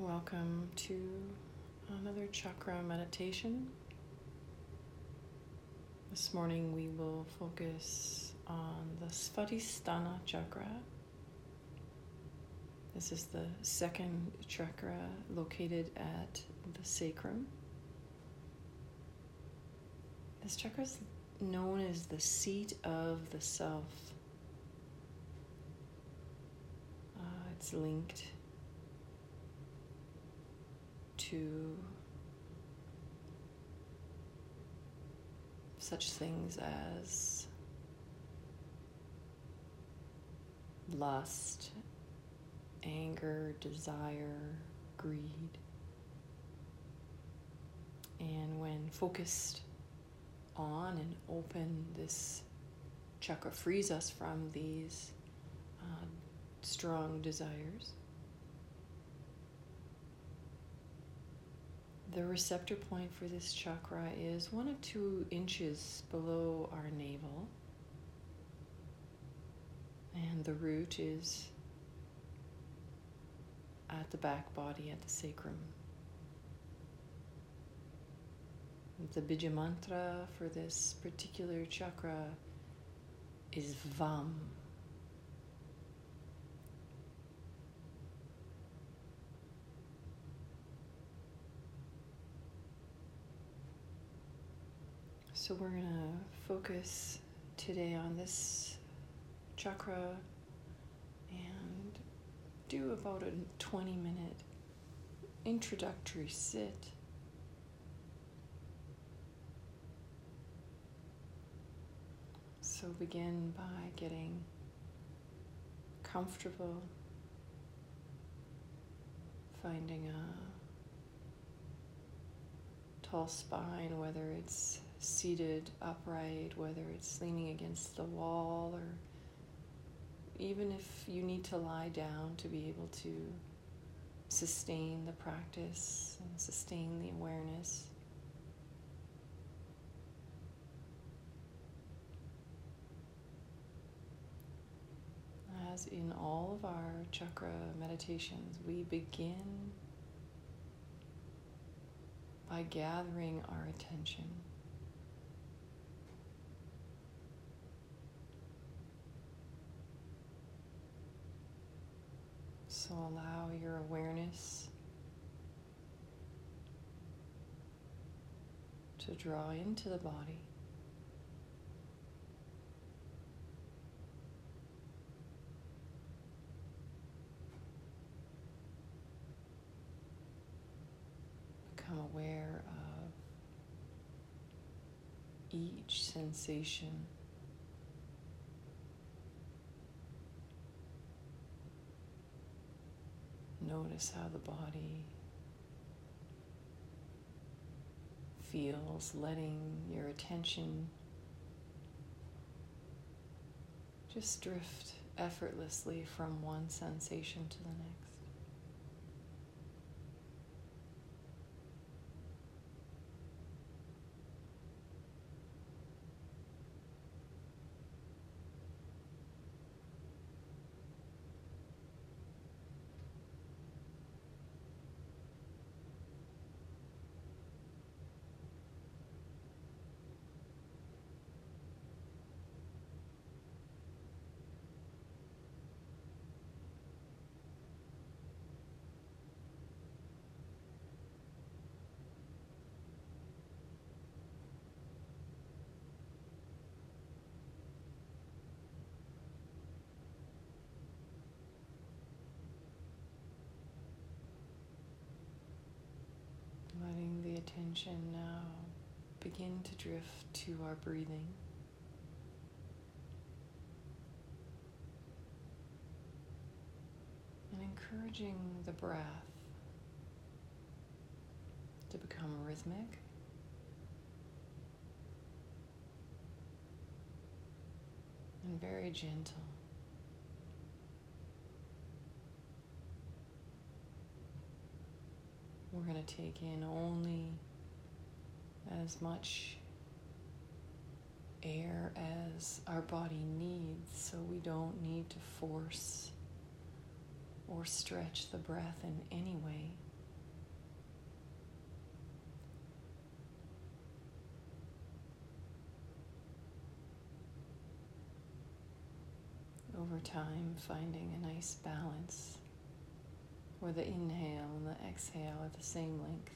Welcome to another chakra meditation. This morning we will focus on the Svadhisthana chakra. This is the second chakra located at the sacrum. This chakra is known as the seat of the self. Uh, it's linked to such things as lust, anger, desire, greed. And when focused on and open, this chakra frees us from these uh, strong desires. The receptor point for this chakra is one or two inches below our navel. And the root is at the back body, at the sacrum. The bija mantra for this particular chakra is Vam. So we're going to focus today on this chakra and do about a 20 minute introductory sit. So begin by getting comfortable, finding a tall spine, whether it's seated upright, whether it's leaning against the wall, or even if you need to lie down to be able to sustain the practice and sustain the awareness. As in all of our chakra meditations, we begin by gathering our attention. So allow your awareness to draw into the body. Become aware of each sensation. Notice how the body feels, letting your attention just drift effortlessly from one sensation to the next. Letting the attention now uh, begin to drift to our breathing. And encouraging the breath to become rhythmic. And very gentle. We're going to take in only as much air as our body needs so we don't need to force or stretch the breath in any way. Over time, finding a nice balance where the inhale and the exhale are the same length.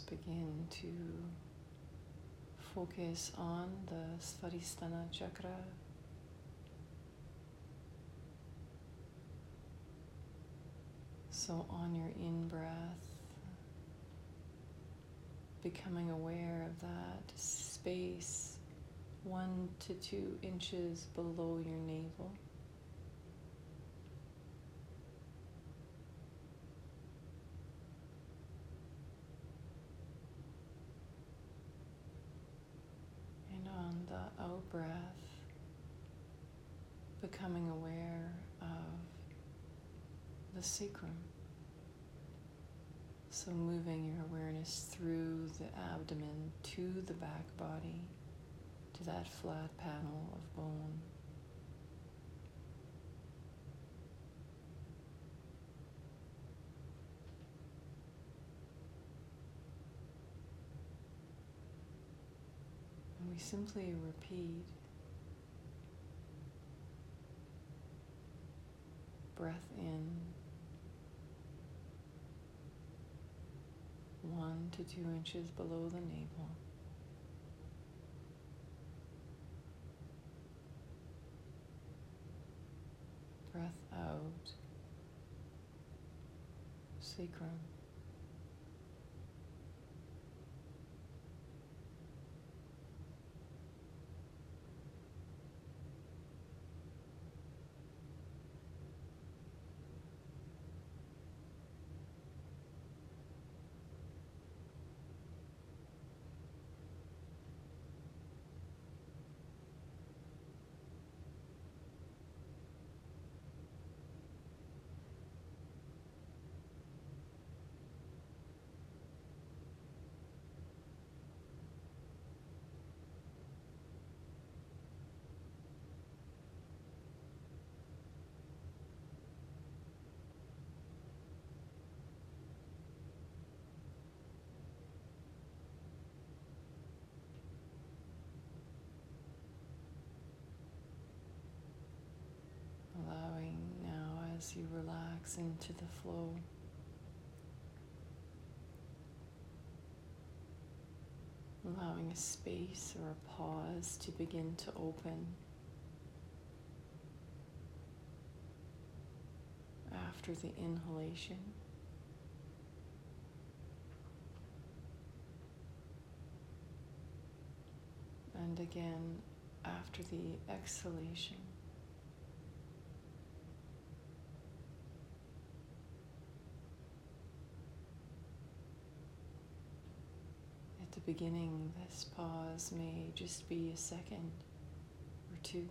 Begin to focus on the Svadhisthana chakra. So, on your in breath, becoming aware of that space one to two inches below your navel. the out breath, becoming aware of the sacrum. So, moving your awareness through the abdomen to the back body, to that flat panel of bone. And we simply repeat breath in one to two inches below the navel. Breath out, sacrum. As you relax into the flow. Allowing a space or a pause to begin to open after the inhalation. And again after the exhalation. Beginning, this pause may just be a second or two.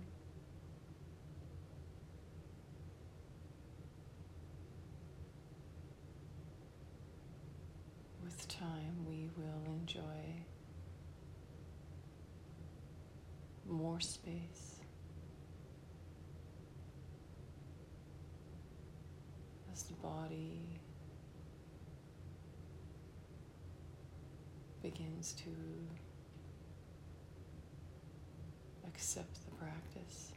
With time, we will enjoy more space as the body begins to accept the practice.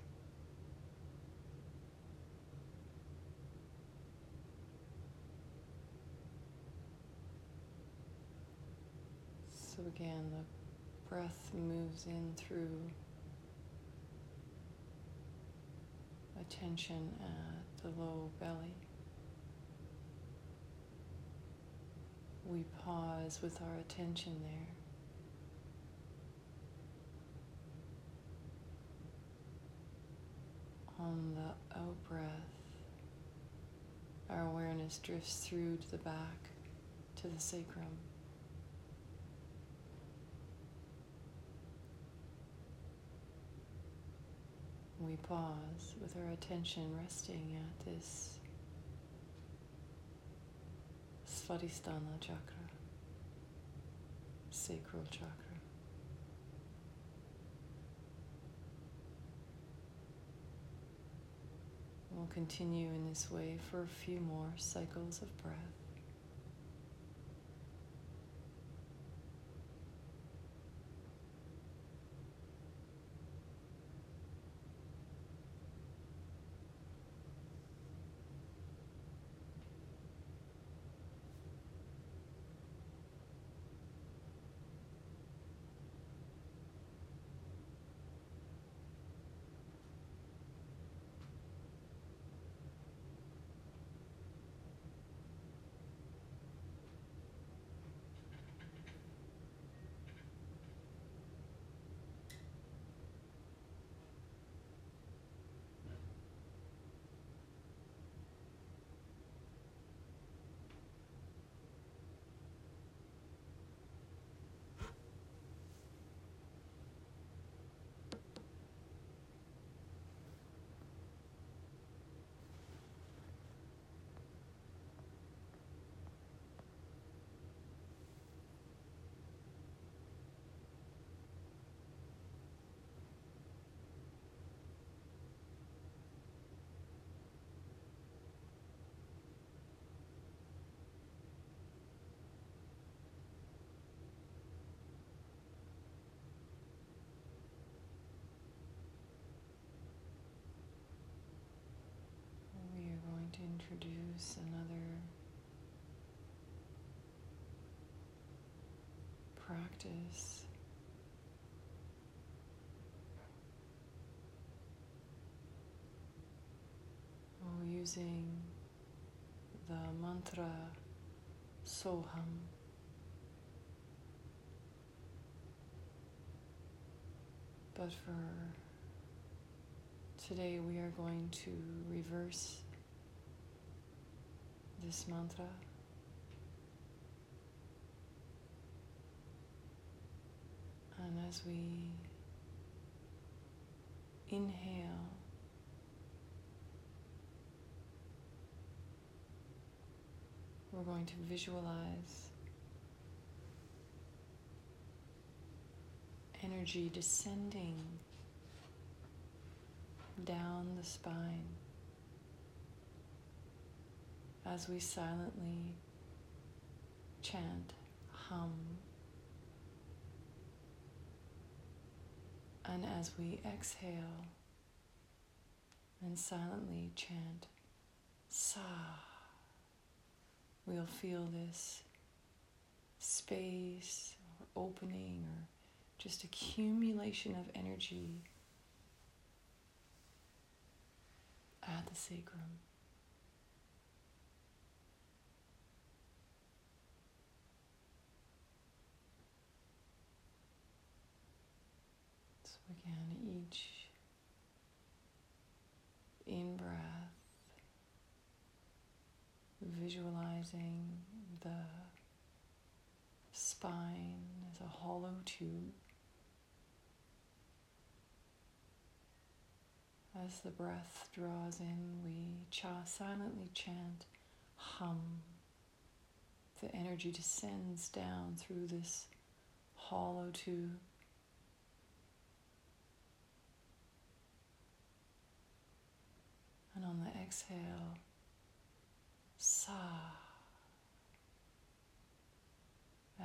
So again, the breath moves in through attention at the low belly. We pause with our attention there. On the out breath, our awareness drifts through to the back, to the sacrum. We pause with our attention resting at this Svadhisthana chakra, sacral chakra. We'll continue in this way for a few more cycles of breath. to introduce another practice. using the mantra Soham. But for today, we are going to reverse this mantra. And as we inhale, we're going to visualize energy descending down the spine as we silently chant hum. And as we exhale and silently chant sa, we'll feel this space or opening or just accumulation of energy at the sacrum. Again, each in breath, visualizing the spine as a hollow tube. As the breath draws in, we cha silently chant hum. The energy descends down through this hollow tube. And on the exhale, sa.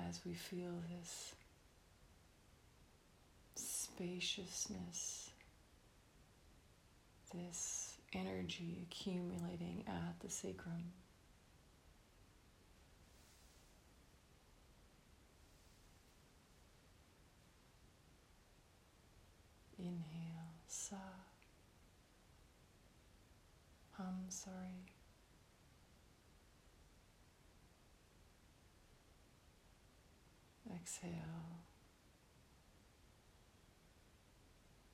As we feel this spaciousness, this energy accumulating at the sacrum. Inhale, sa. I'm sorry. Exhale.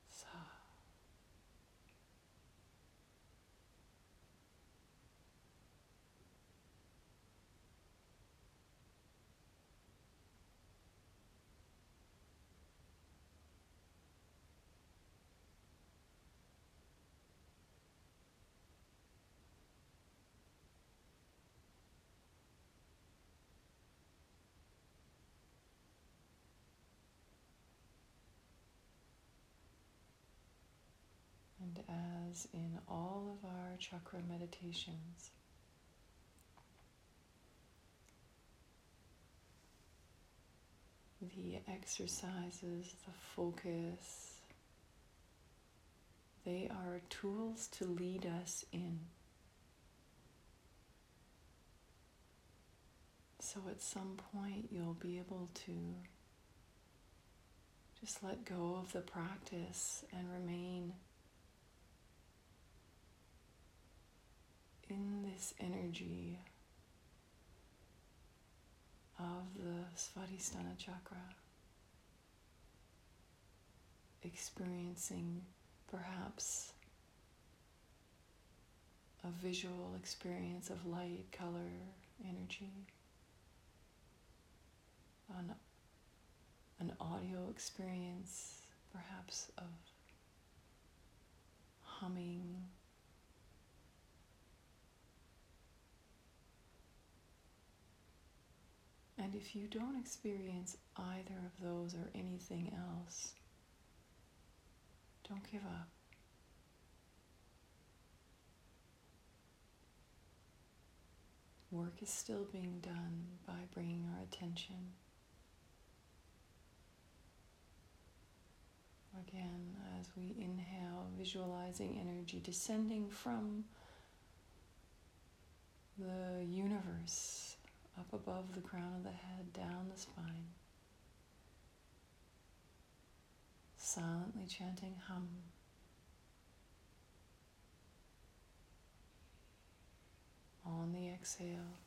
Sa. As in all of our chakra meditations, the exercises, the focus, they are tools to lead us in. So at some point, you'll be able to just let go of the practice and remain in this energy of the Svadhisthana chakra, experiencing perhaps a visual experience of light, color, energy, an, an audio experience perhaps of humming And if you don't experience either of those or anything else, don't give up. Work is still being done by bringing our attention again as we inhale, visualizing energy descending from the universe up above the crown of the head, down the spine. Silently chanting hum. On the exhale,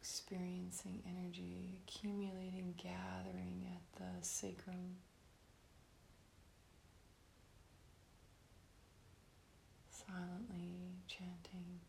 experiencing energy accumulating, gathering at the sacrum. Silently chanting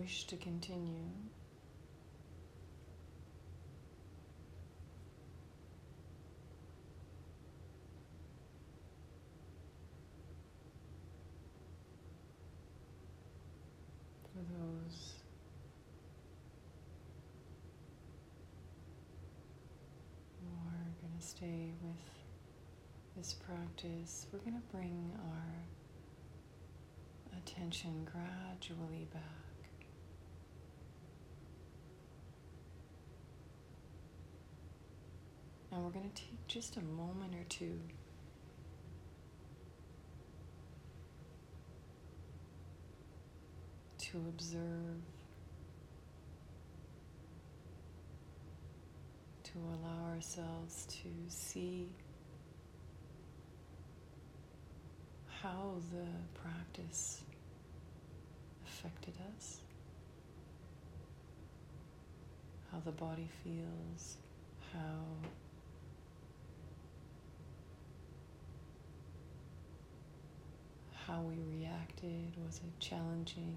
wish to continue. For those who are going to stay with this practice, we're going to bring our attention gradually back. And we're going to take just a moment or two. To observe, to allow ourselves to see how the practice affected us, how the body feels, how how we reacted. Was it challenging?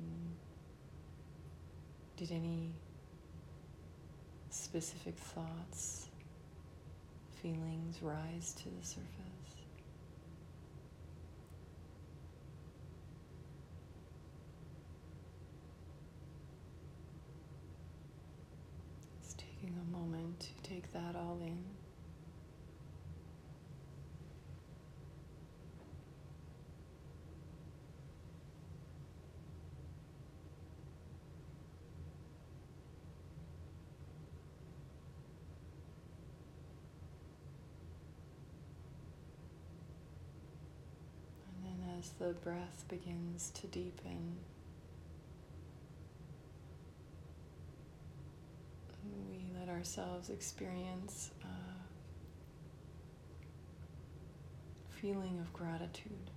Did any specific thoughts, feelings rise to the surface? It's taking a moment to take that all in. And then as the breath begins to deepen, we let ourselves experience a feeling of gratitude.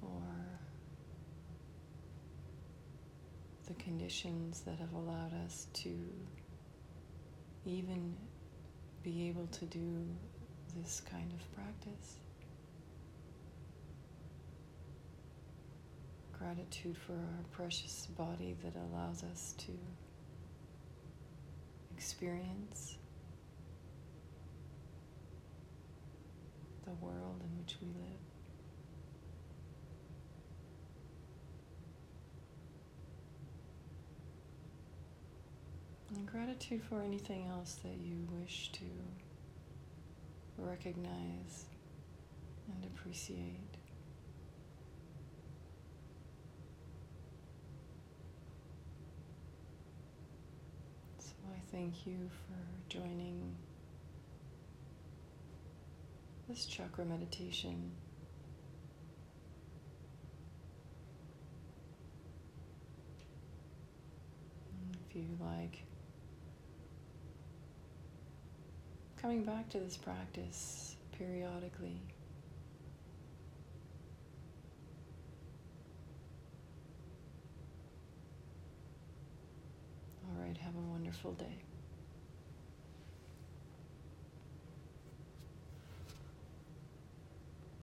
For the conditions that have allowed us to even be able to do this kind of practice. Gratitude for our precious body that allows us to experience the world in which we live. And gratitude for anything else that you wish to recognize and appreciate. So I thank you for joining this chakra meditation. If you like coming back to this practice periodically. All right, have a wonderful day.